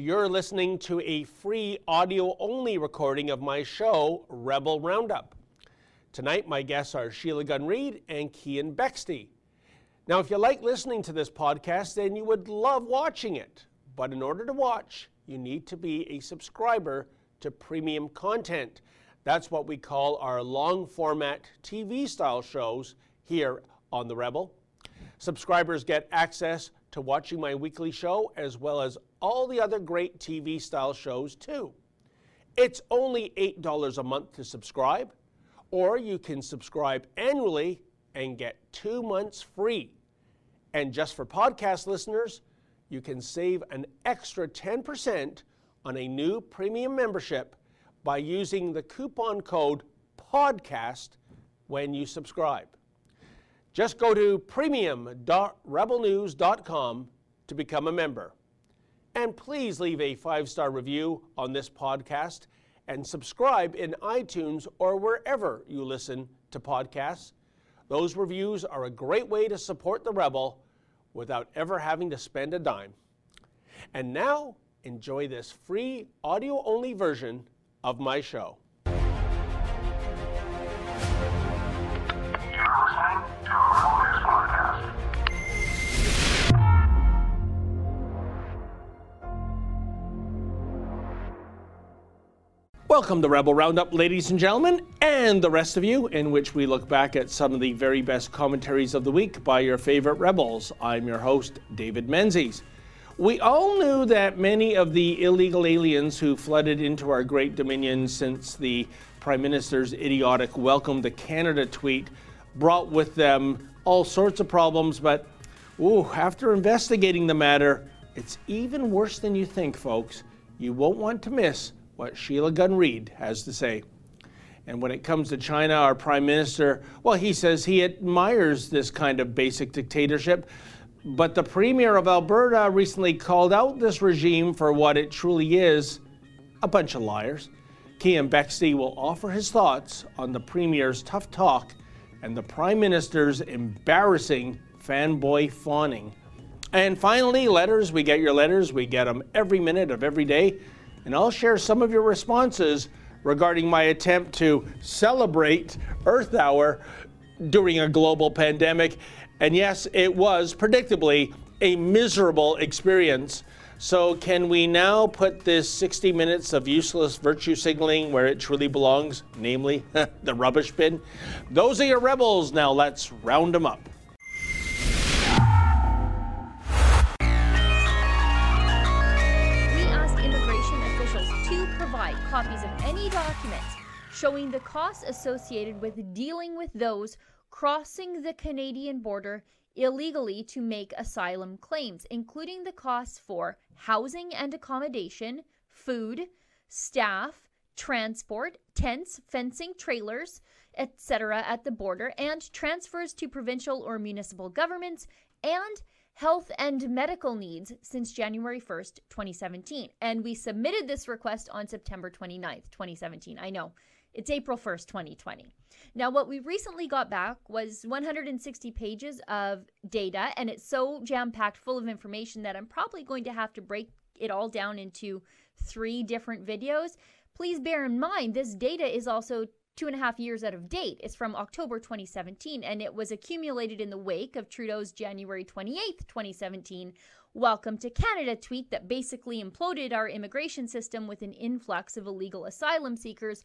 You're listening to a free audio only recording of my show, Rebel Roundup. Tonight, my guests are Sheila Gunn Reid and Keean Bexte. Now, if you like listening to this podcast, then you would love watching it. But in order to watch, you need to be a subscriber to premium content. That's what we call our long format TV style shows here on The Rebel. Subscribers get access to watching my weekly show as well as all the other great TV style shows too. It's only $8 a month to subscribe, or you can subscribe annually and get two months free. And just for podcast listeners, you can save an extra 10% on a new premium membership by using the coupon code PODCAST when you subscribe. Just go to premium.rebelnews.com to become a member. And please leave a five star review on this podcast and subscribe in iTunes or wherever you listen to podcasts. Those reviews are a great way to support the Rebel without ever having to spend a dime. And now, enjoy this free audio only version of my show. Welcome to Rebel Roundup, ladies and gentlemen, and the rest of you, in which we look back at some of the very best commentaries of the week by your favorite rebels. I'm your host, David Menzies. We all knew that many of the illegal aliens who flooded into our great dominion since the Prime Minister's idiotic Welcome to Canada tweet brought with them all sorts of problems, but ooh, after investigating the matter, it's even worse than you think, folks. You won't want to miss what Sheila Gunn Reid has to say. And when it comes to China, our prime minister, well, he says he admires this kind of basic dictatorship. But the premier of Alberta recently called out this regime for what it truly is a bunch of liars. Keean Bexte will offer his thoughts on the premier's tough talk and the prime minister's embarrassing fanboy fawning. And finally, letters. We get your letters. We get them every minute of every day and I'll share some of your responses regarding my attempt to celebrate Earth Hour during a global pandemic. And yes, it was predictably a miserable experience. So, can we now put this 60 minutes of useless virtue signaling where it truly belongs, namely the rubbish bin? Those are your rebels. Now, let's round them up. Showing the costs associated with dealing with those crossing the Canadian border illegally to make asylum claims, including the costs for housing and accommodation, food, staff, transport, tents, fencing, trailers, etc. at the border, and transfers to provincial or municipal governments, and health and medical needs since January 1st, 2017. And we submitted this request on September 29th, 2017. I know. It's April 1st, 2020. Now, what we recently got back was 160 pages of data, and it's so jam packed full of information that I'm probably going to have to break it all down into three different videos. Please bear in mind, this data is also two and a half years out of date. It's from October 2017, and it was accumulated in the wake of Trudeau's January 28th, 2017 Welcome to Canada tweet that basically imploded our immigration system with an influx of illegal asylum seekers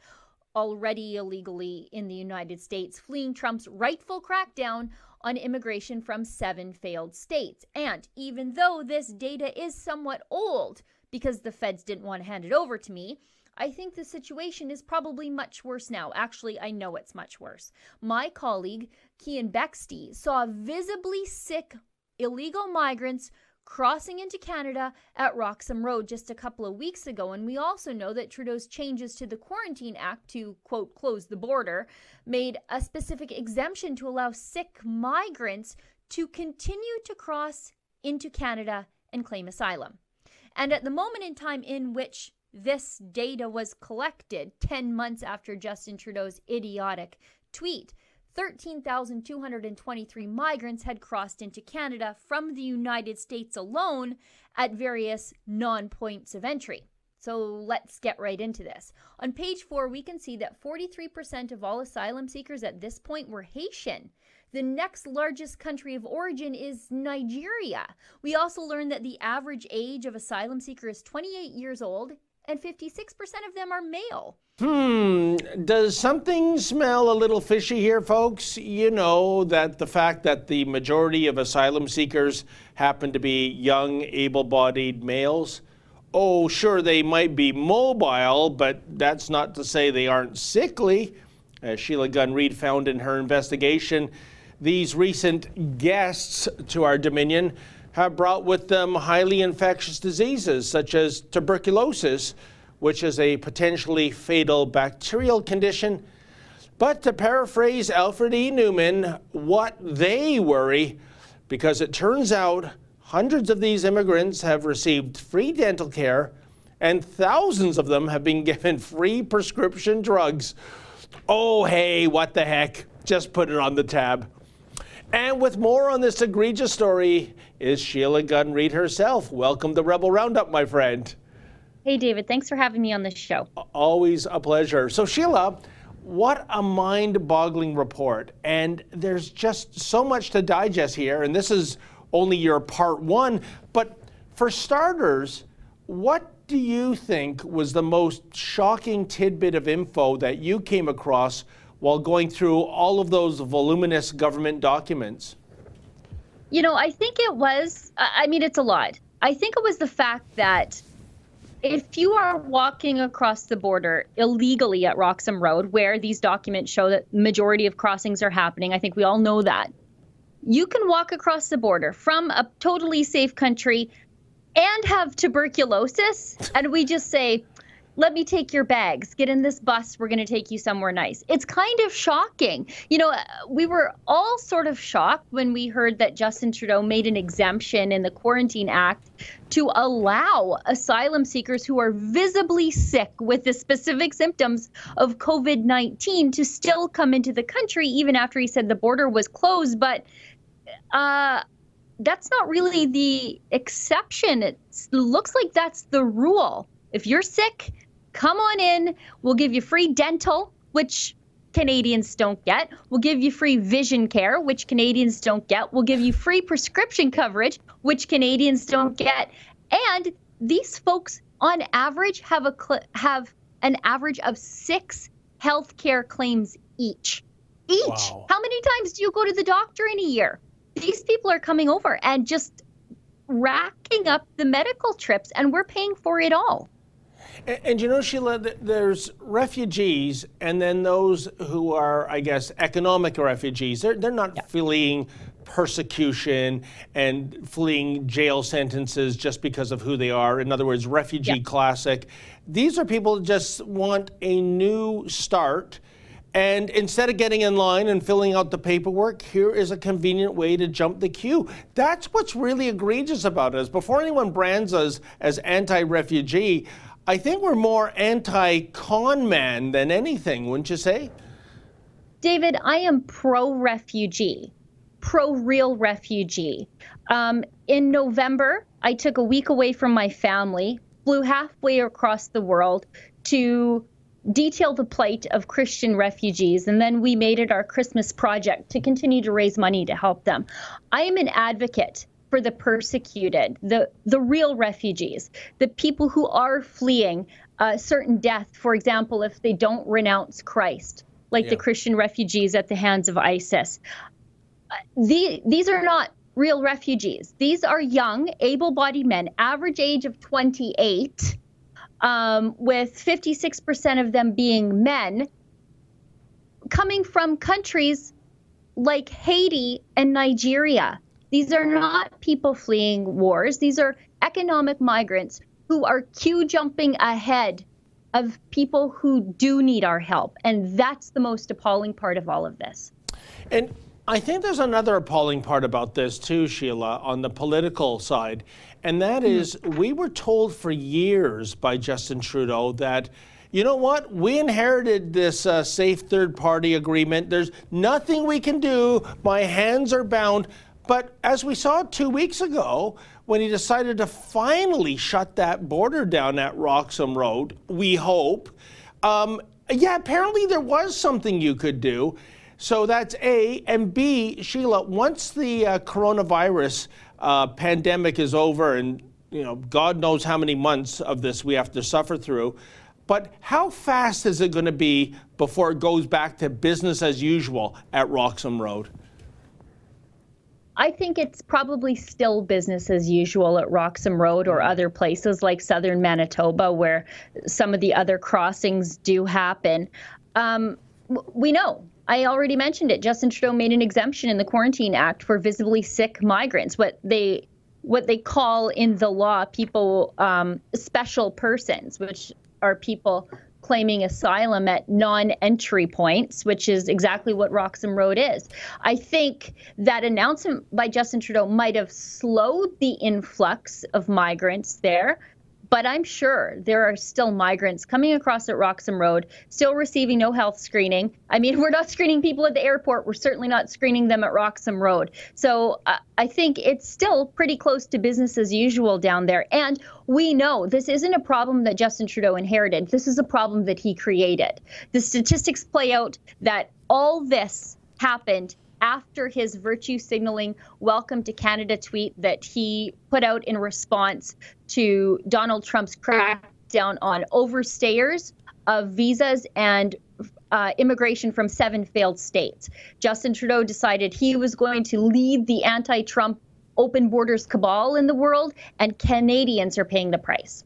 already illegally in the United States, fleeing Trump's rightful crackdown on immigration from seven failed states. And even though this data is somewhat old, because the feds didn't want to hand it over to me, I think the situation is probably much worse now. Actually, I know it's much worse. My colleague, Keean Bexte, saw visibly sick illegal migrants crossing into Canada at Roxham Road just a couple of weeks ago. And we also know that Trudeau's changes to the Quarantine Act to, quote, close the border made a specific exemption to allow sick migrants to continue to cross into Canada and claim asylum. And at the moment in time in which this data was collected 10 months after Justin Trudeau's idiotic tweet. 13,223 migrants had crossed into Canada from the United States alone at various non points of entry. So let's get right into this. On page four, we can see that 43% of all asylum seekers at this point were Haitian. The next largest country of origin is Nigeria. We also learned that the average age of asylum seeker is 28 years old and 56% of them are male. Hmm, does something smell a little fishy here, folks? You know that the fact that the majority of asylum seekers happen to be young, able bodied males. Oh, sure, they might be mobile, but that's not to say they aren't sickly. As Sheila Gunn Reid found in her investigation, these recent guests to our Dominion have brought with them highly infectious diseases such as tuberculosis, which is a potentially fatal bacterial condition. But to paraphrase Alfred E. Neuman, what they worry, because it turns out hundreds of these immigrants have received free dental care and thousands of them have been given free prescription drugs. Oh, hey, what the heck? Just put it on the tab. And with more on this egregious story is Sheila Gunn Reid herself. Welcome to Rebel Roundup, my friend. Hey, David. Thanks for having me on this show. Always a pleasure. So, Sheila, what a mind boggling report. And there's just so much to digest here. And this is only your part one. But for starters, what do you think was the most shocking tidbit of info that you came across while going through all of those voluminous government documents? You know, I think it was, I mean, it's a lot. I think it was the fact that if you are walking across the border illegally at Roxham Road, where these documents show that majority of crossings are happening, I think we all know that. You can walk across the border from a totally safe country and have tuberculosis, and we just say, let me take your bags. Get in this bus. We're going to take you somewhere nice. It's kind of shocking. You know, we were all sort of shocked when we heard that Justin Trudeau made an exemption in the Quarantine Act to allow asylum seekers who are visibly sick with the specific symptoms of COVID 19 to still come into the country, even after he said the border was closed. But, uh, that's not really the exception. It looks like that's the rule. If you're sick, come on in. We'll give you free dental, which Canadians don't get. We'll give you free vision care, which Canadians don't get. We'll give you free prescription coverage, which Canadians don't get. And these folks, on average, have a cl- have an average of six healthcare claims each. Each. Wow. How many times do you go to the doctor in a year? These people are coming over and just racking up the medical trips, and we're paying for it all. And, and, you know, Sheila, there's refugees, and then those who are, I guess, economic refugees. They're, they're not yeah. fleeing persecution and fleeing jail sentences just because of who they are. In other words, refugee yeah. classic. These are people that just want a new start. And instead of getting in line and filling out the paperwork, here is a convenient way to jump the queue. That's what's really egregious about us. Before anyone brands us as anti refugee, I think we're more anti con man than anything, wouldn't you say? David, I am pro refugee, pro real refugee. Um, in November, I took a week away from my family, flew halfway across the world to detail the plight of Christian refugees, and then we made it our Christmas project to continue to raise money to help them. I am an advocate for the persecuted, the, the real refugees, the people who are fleeing a certain death, for example, if they don't renounce Christ, like yeah. the Christian refugees at the hands of ISIS. Uh, the, these are not real refugees. These are young, able bodied men, average age of 28, um, with 56% of them being men, coming from countries like Haiti and Nigeria. These are not people fleeing wars. These are economic migrants who are queue jumping ahead of people who do need our help. And that's the most appalling part of all of this. And I think there's another appalling part about this too, Sheila, on the political side. And that hmm. we were told for years by Justin Trudeau that you know what? We inherited this uh, safe third party agreement. There's nothing we can do. My hands are bound. But as we saw two weeks ago, when he decided to finally shut that border down at Roxham Road, we hope, um, yeah, apparently there was something you could do. So that's A. And B, Sheila, once the uh, coronavirus uh, pandemic is over, and you know, God knows how many months of this we have to suffer through, but how fast is it going to be before it goes back to business as usual at Roxham Road? I think it's probably still business as usual at Roxham Road or other places like southern Manitoba where some of the other crossings do happen. Um, we know. I already mentioned it. Justin Trudeau made an exemption in the Quarantine Act for visibly sick migrants, what they what they call in the law people um, special persons, which are people claiming asylum at non entry points, which is exactly what Roxham Road is. I think that announcement by Justin Trudeau might have slowed the influx of migrants there but I'm sure there are still migrants coming across at Roxham Road, still receiving no health screening. I mean, we're not screening people at the airport. We're certainly not screening them at Roxham Road. So uh, I think it's still pretty close to business as usual down there. And we know this isn't a problem that Justin Trudeau inherited. This is a problem that he created. The statistics play out that all this happened after his virtue signaling welcome to Canada tweet that he put out in response to Donald Trump's crackdown on overstayers of visas and uh, immigration from seven failed states. Justin Trudeau decided he was going to lead the anti Trump open borders cabal in the world, and Canadians are paying the price.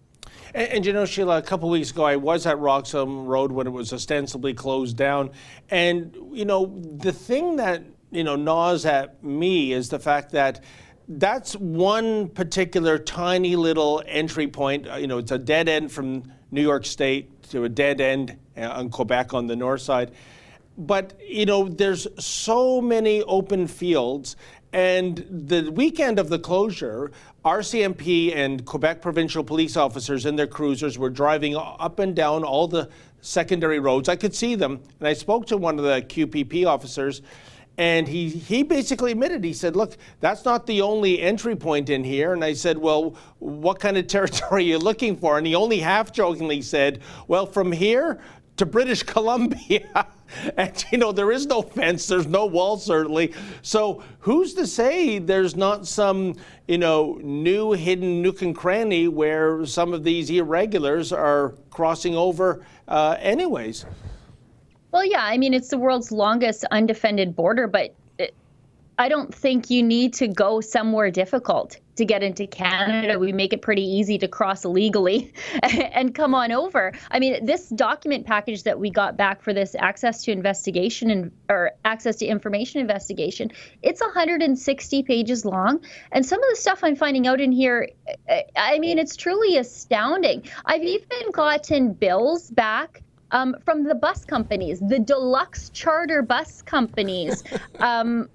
And, and, you know, Sheila, a couple weeks ago, I was at Roxham Road when it was ostensibly closed down. And, you know, the thing that you know, gnaws at me is the fact that that's one particular tiny little entry point. Uh, you know, it's a dead end from New York State to a dead end on uh, Quebec on the north side. But, you know, there's so many open fields. And the weekend of the closure, RCMP and Quebec provincial police officers and their cruisers were driving up and down all the secondary roads. I could see them. And I spoke to one of the QPP officers and he, he basically admitted, he said, Look, that's not the only entry point in here. And I said, Well, what kind of territory are you looking for? And he only half jokingly said, Well, from here to British Columbia. and, you know, there is no fence, there's no wall, certainly. So who's to say there's not some, you know, new hidden nook and cranny where some of these irregulars are crossing over, uh, anyways? Well, yeah, I mean, it's the world's longest undefended border, but it, I don't think you need to go somewhere difficult to get into Canada. We make it pretty easy to cross illegally and come on over. I mean, this document package that we got back for this access to investigation and or access to information investigation, it's 160 pages long, and some of the stuff I'm finding out in here, I mean, it's truly astounding. I've even gotten bills back um, from the bus companies, the deluxe charter bus companies. um,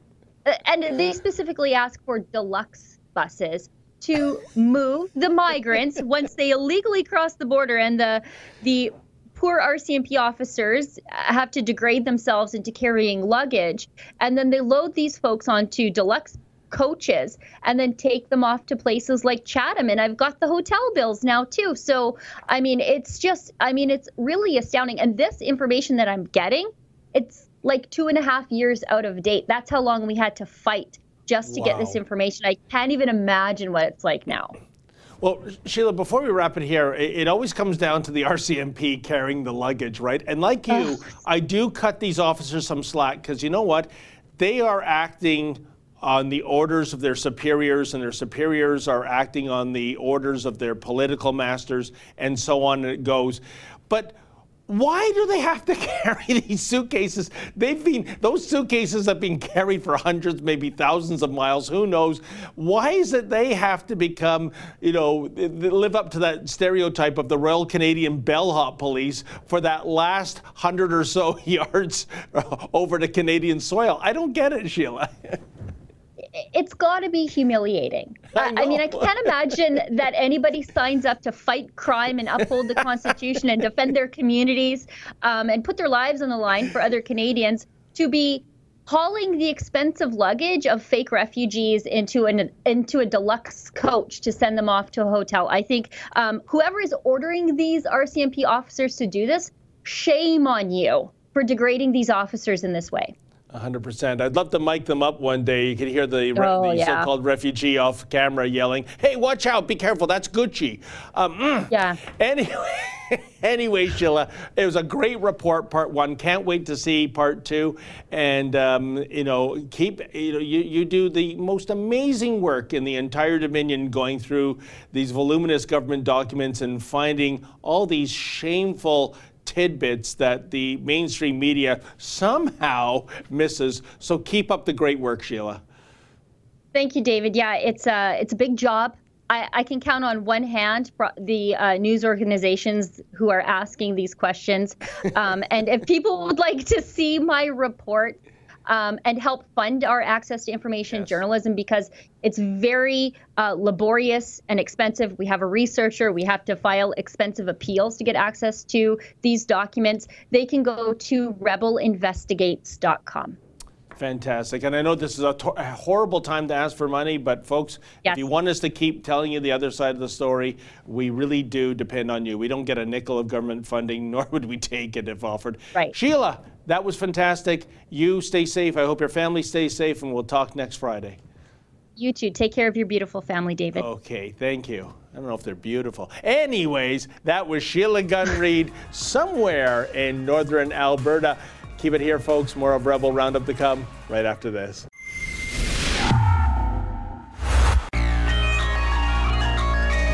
and they specifically ask for deluxe buses to move the migrants once they illegally cross the border and the the poor RCMP officers have to degrade themselves into carrying luggage and then they load these folks onto deluxe coaches and then take them off to places like Chatham. And I've got the hotel bills now too. So, I mean, it's just, I mean, it's really astounding. And this information that I'm getting, it's like two and a half years out of date. That's how long we had to fight just to wow. get this information. I can't even imagine what it's like now. Well, Sheila, before we wrap it here, it, it, always comes down to the RCMP carrying the luggage, right? And like you, I do cut these officers some slack because you know what? They are acting on the orders of their superiors, and their superiors are acting on the orders of their political masters, and so on it goes. But why do they have to carry these suitcases? They've been those suitcases have been carried for hundreds, maybe thousands of miles. Who knows? Why is it they have to become, you know, live up to that stereotype of the Royal Canadian bellhop police for that last hundred or so yards uh, over to Canadian soil? I don't get it, Sheila. it's got to be humiliating. I, I, mean, I can't imagine that anybody signs up to fight crime and uphold the Constitution and defend their communities um, and put their lives on the line for other Canadians to be hauling the expensive luggage of fake refugees into an into a deluxe coach to send them off to a hotel. I think um, whoever is ordering these RCMP officers to do this, shame on you for degrading these officers in this way. 100%. I'd love to mic them up one day. You could hear the, oh, the yeah. so-called refugee off camera yelling, hey, watch out, be careful, that's Gucci. Um, mm. Yeah. Anyway, anyway, Sheila, it was a great report, part one. Can't wait to see part two. And, um, you know, keep, you know, you, you do the most amazing work in the entire Dominion going through these voluminous government documents and finding all these shameful tidbits that the mainstream media somehow misses. So keep up the great work, Sheila. Thank you, David. Yeah, it's a it's a big job. I, I can count on one hand the uh, news organizations who are asking these questions. Um, and if people would like to see my report, um, and help fund our access to information yes. journalism because it's very uh, laborious and expensive. We have a researcher, we have to file expensive appeals to get access to these documents. They can go to rebelinvestigates.com. Fantastic. And I know this is a, a, horrible time to ask for money, but folks, yes. if you want us to keep telling you the other side of the story, we really do depend on you. We don't get a nickel of government funding, nor would we take it if offered. Right. Sheila, that was fantastic. You stay safe. I hope your family stays safe, and we'll talk next Friday. You too. Take care of your beautiful family, David. Okay, thank you. I don't know if they're beautiful. Anyways, that was Sheila Gunn Reid somewhere in northern Alberta. Keep it here, folks. More of Rebel Roundup to come right after this.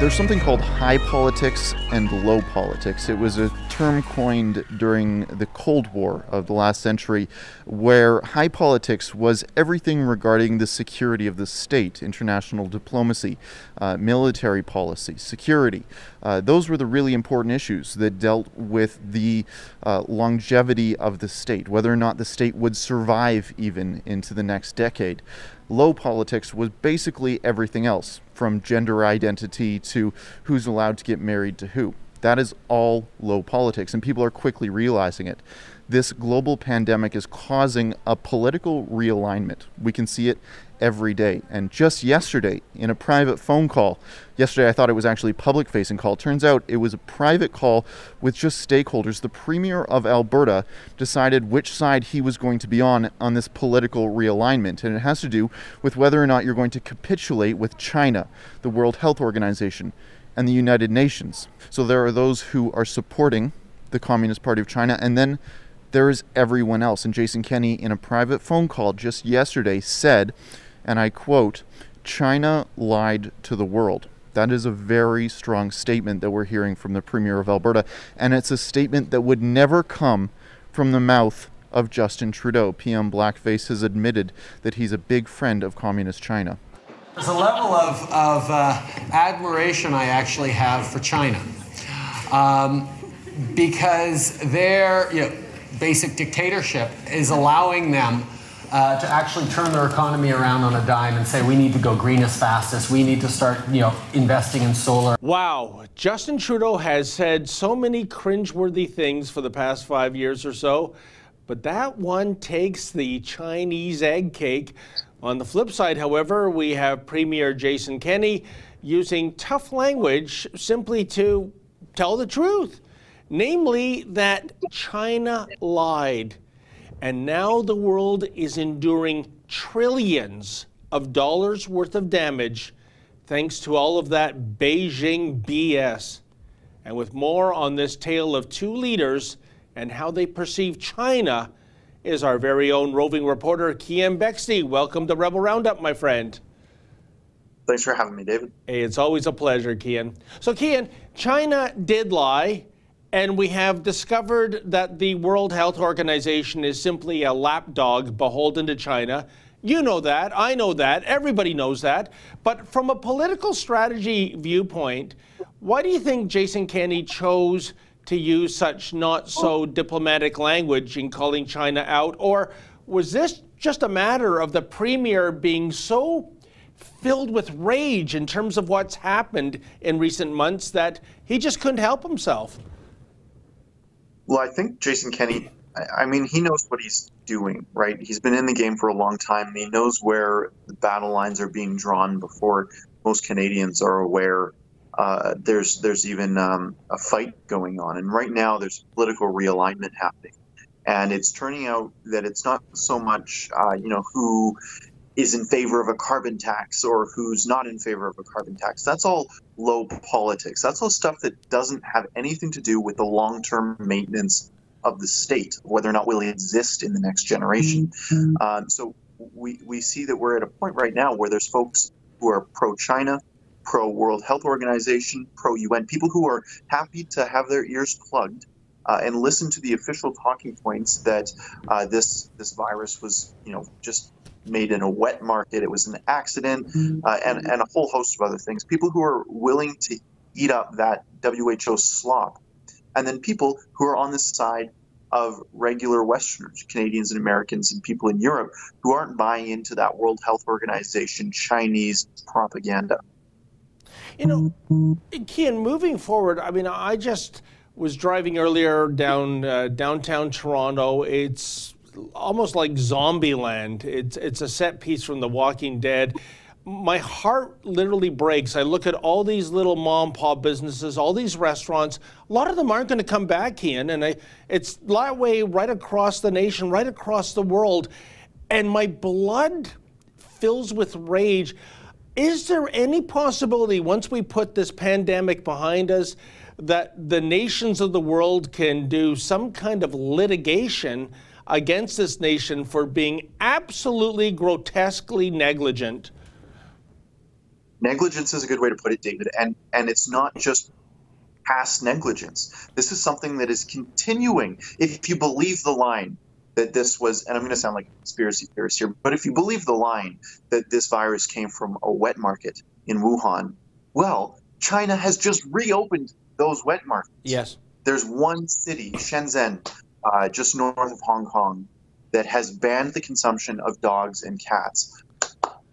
There's something called high politics and low politics. It was a term coined during the Cold War of the last century, where high politics was everything regarding the security of the state, international diplomacy, uh, military policy, security. Uh, those were the really important issues that dealt with the uh, longevity of the state, whether or not the state would survive even into the next decade low politics was basically everything else, from gender identity to who's allowed to get married to who. That is all low politics, and people are quickly realizing it. This global pandemic is causing a political realignment. We can see it every day. And just yesterday, in a private phone call, yesterday I thought it was actually a public facing call. Turns out it was a private call with just stakeholders. The Premier of Alberta decided which side he was going to be on on this political realignment. And it has to do with whether or not you're going to capitulate with China, the World Health Organization, and the United Nations. So there are those who are supporting the Communist Party of China, and then there is everyone else. And Jason Kenney, in a private phone call just yesterday, said and I quote, China lied to the world. That is a very strong statement that we're hearing from the Premier of Alberta, and it's a statement that would never come from the mouth of Justin Trudeau. PM Blackface has admitted that he's a big friend of Communist China. There's a level of, of uh, admiration I actually have for China um, because their you know, basic dictatorship is allowing them uh, to actually turn their economy around on a dime and say we need to go green as fast as we need to start, you know, investing in solar. Wow, Justin Trudeau has said so many cringeworthy things for the past five years or so, but that one takes the Chinese egg cake. On the flip side, however, we have Premier Jason Kenney using tough language simply to tell the truth, namely that China lied. And now the world is enduring trillions of dollars worth of damage thanks to all of that Beijing BS. And with more on this tale of two leaders and how they perceive China is our very own roving reporter, Keean Bexte. Welcome to Rebel Roundup, my friend. Thanks for having me, David. Hey, it's always a pleasure, Keean. So, Keean, China did lie. And we have discovered that the World Health Organization is simply a lapdog beholden to China. You know that. I know that. Everybody knows that. But from a political strategy viewpoint, why do you think Jason Kenney chose to use such not so oh. diplomatic language in calling China out? Or was this just a matter of the premier being so filled with rage in terms of what's happened in recent months that he just couldn't help himself? Well, I think Jason Kenney, I mean, he knows what he's doing, right? He's been in the game for a long time and he knows where the battle lines are being drawn before most Canadians are aware. Uh, there's there's even um, a fight going on, and right now there's political realignment happening, and it's turning out that it's not so much uh, you know who is in favor of a carbon tax or who's not in favor of a carbon tax. That's all low politics. That's all stuff that doesn't have anything to do with the long term maintenance of the state, whether or not we'll exist in the next generation. Mm-hmm. Um, so we, we see that we're at a point right now where there's folks who are pro China, pro World Health Organization, pro UN, people who are happy to have their ears plugged. Uh, and listen to the official talking points that uh, this this virus was, you know, just made in a wet market. It was an accident, mm-hmm. uh, and and a whole host of other things. People who are willing to eat up that WHO slop, and then people who are on the side of regular Westerners, Canadians and Americans, and people in Europe who aren't buying into that World Health Organization Chinese propaganda. You know, Keean, moving forward, I mean, I just was driving earlier down uh, downtown Toronto. It's almost like Zombieland. It's it's a set piece from The Walking Dead. My heart literally breaks. I look at all these little mom and pop businesses, all these restaurants. A lot of them aren't going to come back, Ian, and I, it's that way right across the nation, right across the world, and my blood fills with rage. Is there any possibility once we put this pandemic behind us? that the nations of the world can do some kind of litigation against this nation for being absolutely grotesquely negligent. Negligence is a good way to put it, David, and and it's not just past negligence. This is something that is continuing. If you believe the line that this was, and I'm going to sound like a conspiracy theorist here, but if you believe the line that this virus came from a wet market in Wuhan, well, China has just reopened those wet markets. Yes. There's one city, Shenzhen, uh, just north of Hong Kong that has banned the consumption of dogs and cats.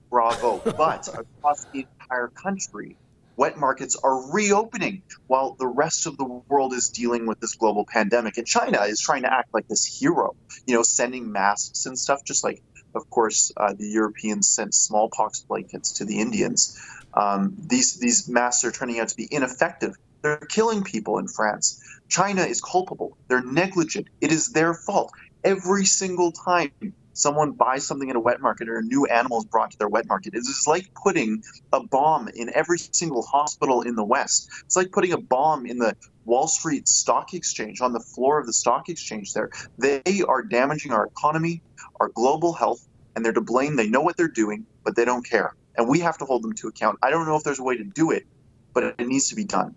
Bravo. but across the entire country, wet markets are reopening while the rest of the world is dealing with this global pandemic. And China is trying to act like this hero, you know, sending masks and stuff, just like, of course, uh, the Europeans sent smallpox blankets to the Indians. Um, these, these masks are turning out to be ineffective. They're killing people in France. China is culpable. They're negligent. It is their fault. Every single time someone buys something in a wet market or a new animal is brought to their wet market, it is like putting a bomb in every single hospital in the West. It's like putting a bomb in the Wall Street Stock Exchange on the floor of the stock exchange there. They are damaging our economy, our global health, and they're to blame. They know what they're doing, but they don't care. And we have to hold them to account. I don't know if there's a way to do it, but it needs to be done.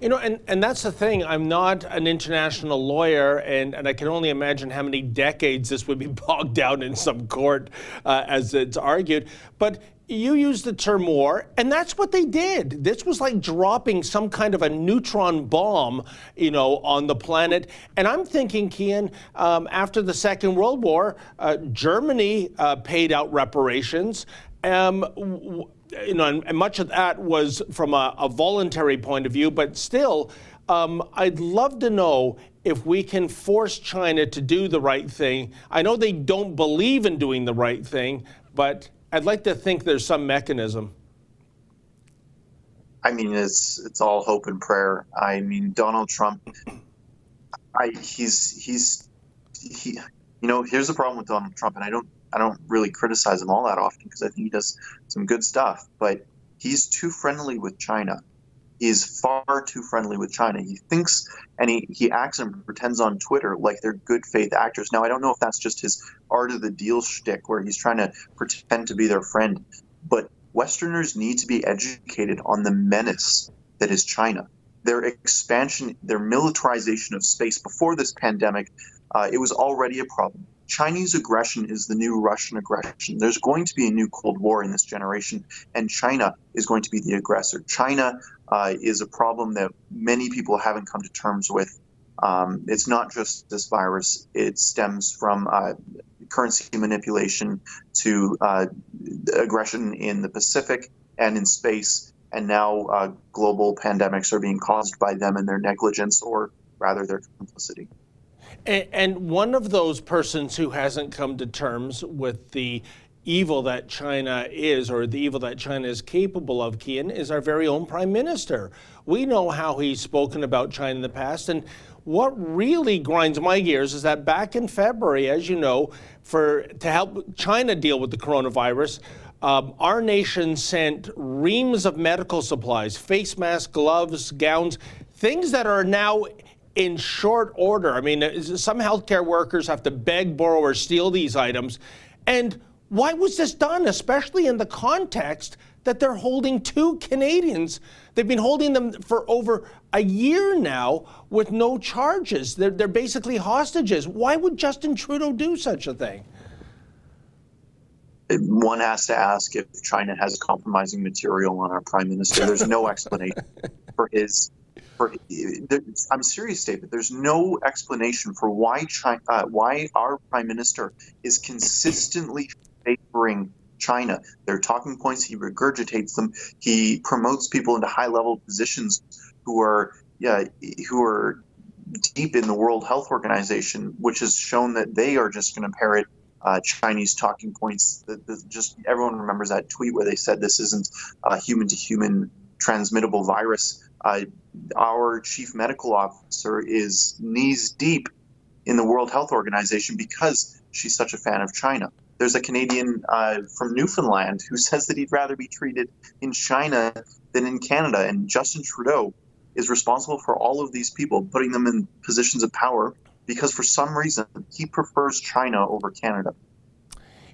You know, and, and that's the thing. I'm not an international lawyer, and, and I can only imagine how many decades this would be bogged down in some court uh, as it's argued. But you used the term war, and that's what they did. This was like dropping some kind of a neutron bomb, you know, on the planet. And I'm thinking, Keean, um, after the Second World War, uh, Germany uh, paid out reparations. Um, you know, and, and, much of that was from a, a voluntary point of view, but still, um, I'd love to know if we can force China to do the right thing. I know they don't believe in doing the right thing, but I'd like to think there's some mechanism. I mean, it's it's all hope and prayer. I mean, Donald Trump, I he's he's he. You know, here's the problem with Donald Trump, and I don't I don't really criticize him all that often because I think he does some good stuff. But he's too friendly with China. He's far too friendly with China. He thinks and he, he acts and pretends on Twitter like they're good faith actors. Now, I don't know if that's just his art of the deal shtick where he's trying to pretend to be their friend, but Westerners need to be educated on the menace that is China. Their expansion, their militarization of space before this pandemic, uh, it was already a problem. Chinese aggression is the new Russian aggression. There's going to be a new Cold War in this generation, and China is going to be the aggressor. China uh, is a problem that many people haven't come to terms with. Um, it's not just this virus, it stems from uh, currency manipulation to uh, aggression in the Pacific and in space. And now uh, global pandemics are being caused by them and their negligence, or rather their complicity. And, one of those persons who hasn't come to terms with the evil that China is, or the evil that China is capable of, Keean, is our very own prime minister. We know how he's spoken about China in the past, and what really grinds my gears is that back in February, as you know, for to help China deal with the coronavirus, um, our nation sent reams of medical supplies, face masks, gloves, gowns, things that are now in short order. I mean, some healthcare workers have to beg, borrow, or steal these items. And why was this done, especially in the context that they're holding two Canadians? They've been holding them for over a year now with no charges. They're, they're basically hostages. Why would Justin Trudeau do such a thing? One has to ask if China has compromising material on our prime minister. There's no explanation for his. For, I'm serious, David. There's no explanation for why China, uh, why our prime minister is consistently favoring China. Their talking points, he regurgitates them. He promotes people into high level positions who are yeah, who are deep in the World Health Organization, which has shown that they are just going to parrot uh, Chinese talking points. That, that just everyone remembers that tweet where they said this isn't a human to human transmittable virus. Uh, our chief medical officer is knees deep in the World Health Organization because she's such a fan of China. There's a Canadian uh, from Newfoundland who says that he'd rather be treated in China than in Canada. And Justin Trudeau is responsible for all of these people, putting them in positions of power because for some reason he prefers China over Canada.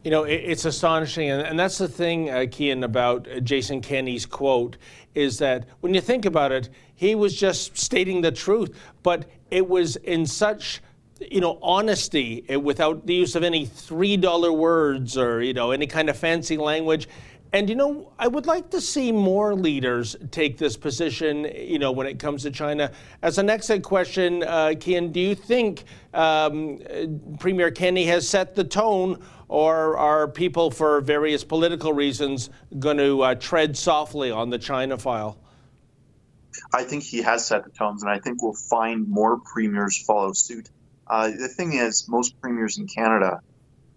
You know, it's astonishing, and that's the thing, uh, Keean, about uh, Jason Kenney's quote is that when you think about it, he was just stating the truth, but it was in such you know, honesty without the use of any $3 words or, you know, any kind of fancy language. And, you know, I would like to see more leaders take this position, you know, when it comes to China. As an exit question, uh, Keean, do you think um, Premier Kenney has set the tone, or are people, for various political reasons, going to uh, tread softly on the China file? I think he has set the tones, and I think we'll find more premiers follow suit. Uh, the thing is, most premiers in Canada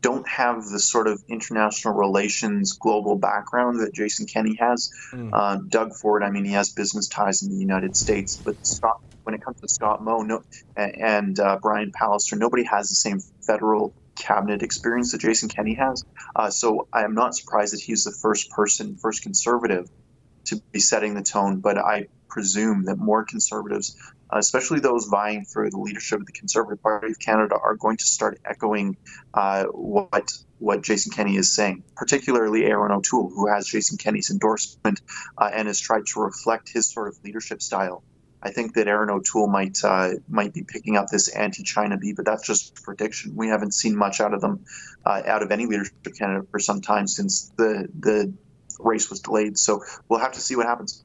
don't have the sort of international relations global background that Jason Kenney has. Mm. Uh, Doug Ford, I mean, he has business ties in the United States, but Scott, when it comes to Scott Moe no, and uh, Brian Pallister, nobody has the same federal cabinet experience that Jason Kenney has. Uh, so I am not surprised that he's the first person, first conservative to be setting the tone, but I presume that more conservatives especially those vying for the leadership of the Conservative Party of Canada, are going to start echoing uh, what what Jason Kenney is saying, particularly Erin O'Toole, who has Jason Kenney's endorsement uh, and has tried to reflect his sort of leadership style. I think that Erin O'Toole might uh, might be picking up this anti-China beat, but that's just prediction. We haven't seen much out of them, uh, out of any leadership candidate for some time since the the race was delayed. So we'll have to see what happens.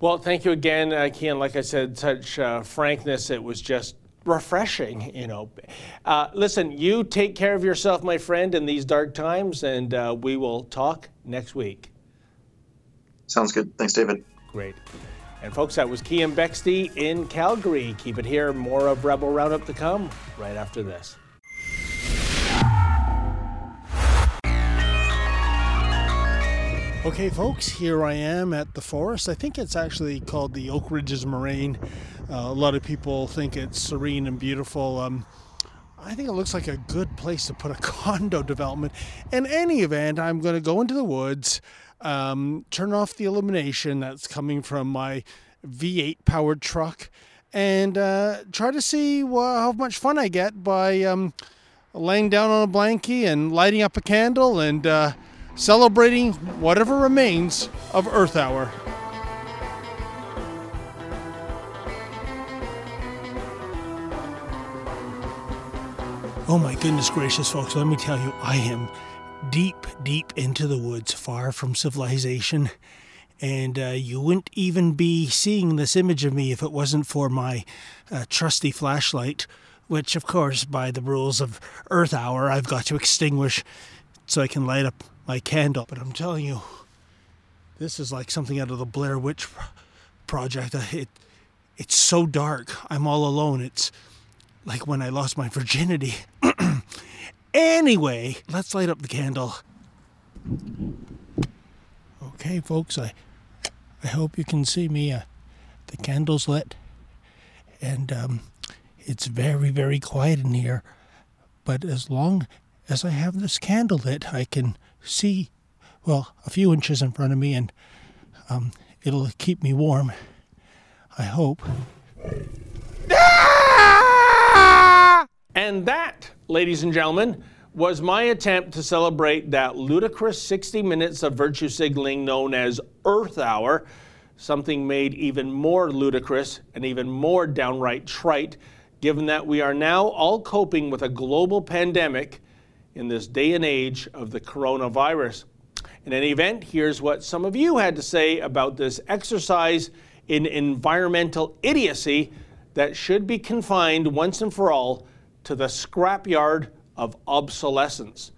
Well, thank you again, uh. Like I said, such uh, frankness. It was just refreshing, you know. Uh, listen, you take care of yourself, my friend, in these dark times, and uh, we will talk next week. Sounds good. Thanks, David. Great. And folks, that was Keean Bexte in Calgary. Keep it here. More of Rebel Roundup to come right after this. Okay, folks, here I am at the forest. I think it's actually called the Oak Ridges Moraine. Uh, a lot of people think it's serene and beautiful. Um, I think it looks like a good place to put a condo development. In any event, I'm going to go into the woods, um, turn off the illumination that's coming from my V8 powered truck, and uh, try to see how much fun I get by um, laying down on a blankie and lighting up a candle and. Uh, celebrating whatever remains of Earth Hour. Oh my goodness gracious, folks, let me tell you, I am deep, deep into the woods, far from civilization. And uh, you wouldn't even be seeing this image of me if it wasn't for my uh, trusty flashlight, which, of course, by the rules of Earth Hour, I've got to extinguish so I can light up my candle. But I'm telling you, this is like something out of the Blair Witch Project. It, it's so dark. I'm all alone. It's like when I lost my virginity. anyway, let's light up the candle. Okay, folks, I I hope you can see me. Uh, the candle's lit, and um, it's very, very quiet in here. But as long as I have this candle lit, I can see, well, a few inches in front of me, and um, it'll keep me warm. I hope. And that, ladies and gentlemen, was my attempt to celebrate that ludicrous 60 minutes of virtue signaling known as Earth Hour, something made even more ludicrous and even more downright trite, given that we are now all coping with a global pandemic in this day and age of the coronavirus. In any event, here's what some of you had to say about this exercise in environmental idiocy that should be confined once and for all to the scrapyard of obsolescence.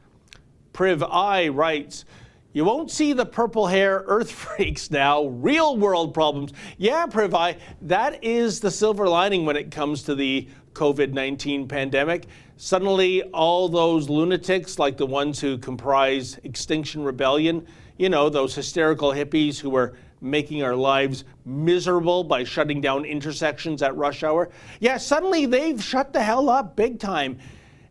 Priv I writes, you won't see the purple hair earth freaks now, real world problems. Yeah, Priv I, that is the silver lining when it comes to the COVID 19 pandemic. Suddenly, all those lunatics, like the ones who comprise Extinction Rebellion, you know, those hysterical hippies who were making our lives miserable by shutting down intersections at rush hour, yeah, suddenly they've shut the hell up big time.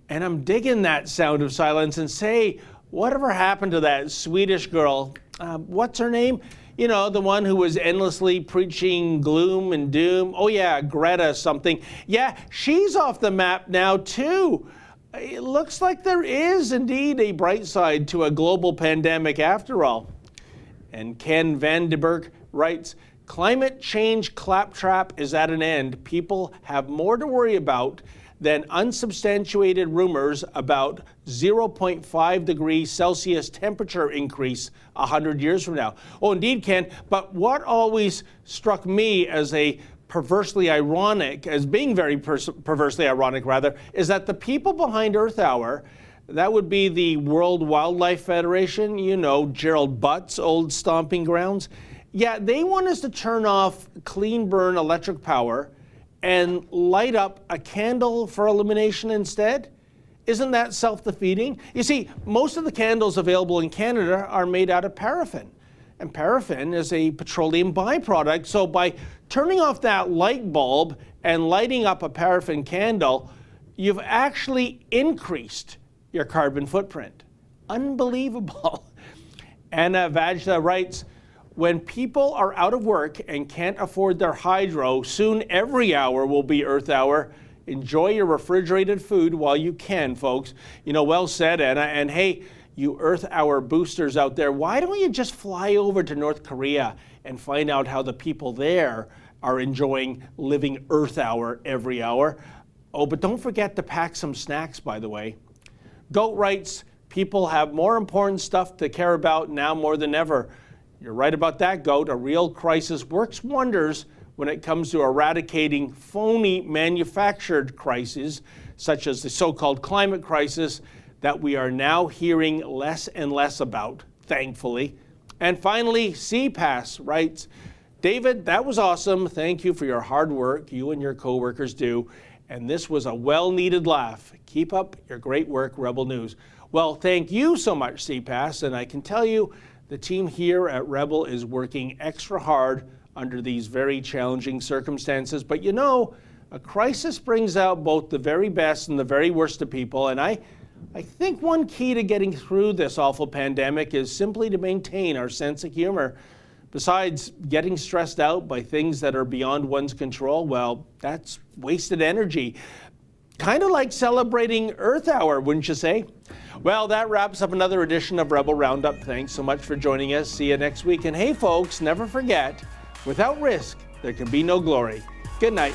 And I'm digging that sound of silence and say, whatever happened to that Swedish girl? Uh, what's her name? You know, the one who was endlessly preaching gloom and doom. Oh, yeah, Greta something. Yeah, she's off the map now, too. It looks like there is indeed a bright side to a global pandemic after all. And Ken Vandenberg writes Climate change claptrap is at an end. People have more to worry about than unsubstantiated rumors about 0.5 degrees Celsius temperature increase 100 years from now. Oh, indeed, Ken. But what always struck me as a perversely ironic, as being very perversely ironic, rather, is that the people behind Earth Hour, that would be the World Wildlife Federation, you know, Gerald Butts' old stomping grounds. Yeah, they want us to turn off clean burn electric power and light up a candle for illumination instead? Isn't that self defeating? You see, most of the candles available in Canada are made out of paraffin. And paraffin is a petroleum byproduct. So by turning off that light bulb and lighting up a paraffin candle, you've actually increased your carbon footprint. Unbelievable. Anna Vajda writes, when people are out of work and can't afford their hydro, soon every hour will be Earth Hour. Enjoy your refrigerated food while you can, folks. You know, well said, Anna. And hey, you Earth Hour boosters out there, why don't you just fly over to North Korea and find out how the people there are enjoying living Earth Hour every hour? Oh, but don't forget to pack some snacks, by the way. Goat writes, people have more important stuff to care about now more than ever. You're right about that, Goat. A real crisis works wonders when it comes to eradicating phony manufactured crises, such as the so called climate crisis that we are now hearing less and less about, thankfully. And finally, CPAS writes David, that was awesome. Thank you for your hard work you and your coworkers do. And this was a well needed laugh. Keep up your great work, Rebel News. Well, thank you so much, CPAS. And I can tell you, the team here at Rebel is working extra hard under these very challenging circumstances. But you know, a crisis brings out both the very best and the very worst of people. And I, I think one key to getting through this awful pandemic is simply to maintain our sense of humor. Besides getting stressed out by things that are beyond one's control, well, that's wasted energy. Kind of like celebrating Earth Hour, wouldn't you say? Well, that wraps up another edition of Rebel Roundup. Thanks so much for joining us. See you next week. And hey, folks, never forget without risk, there can be no glory. Good night.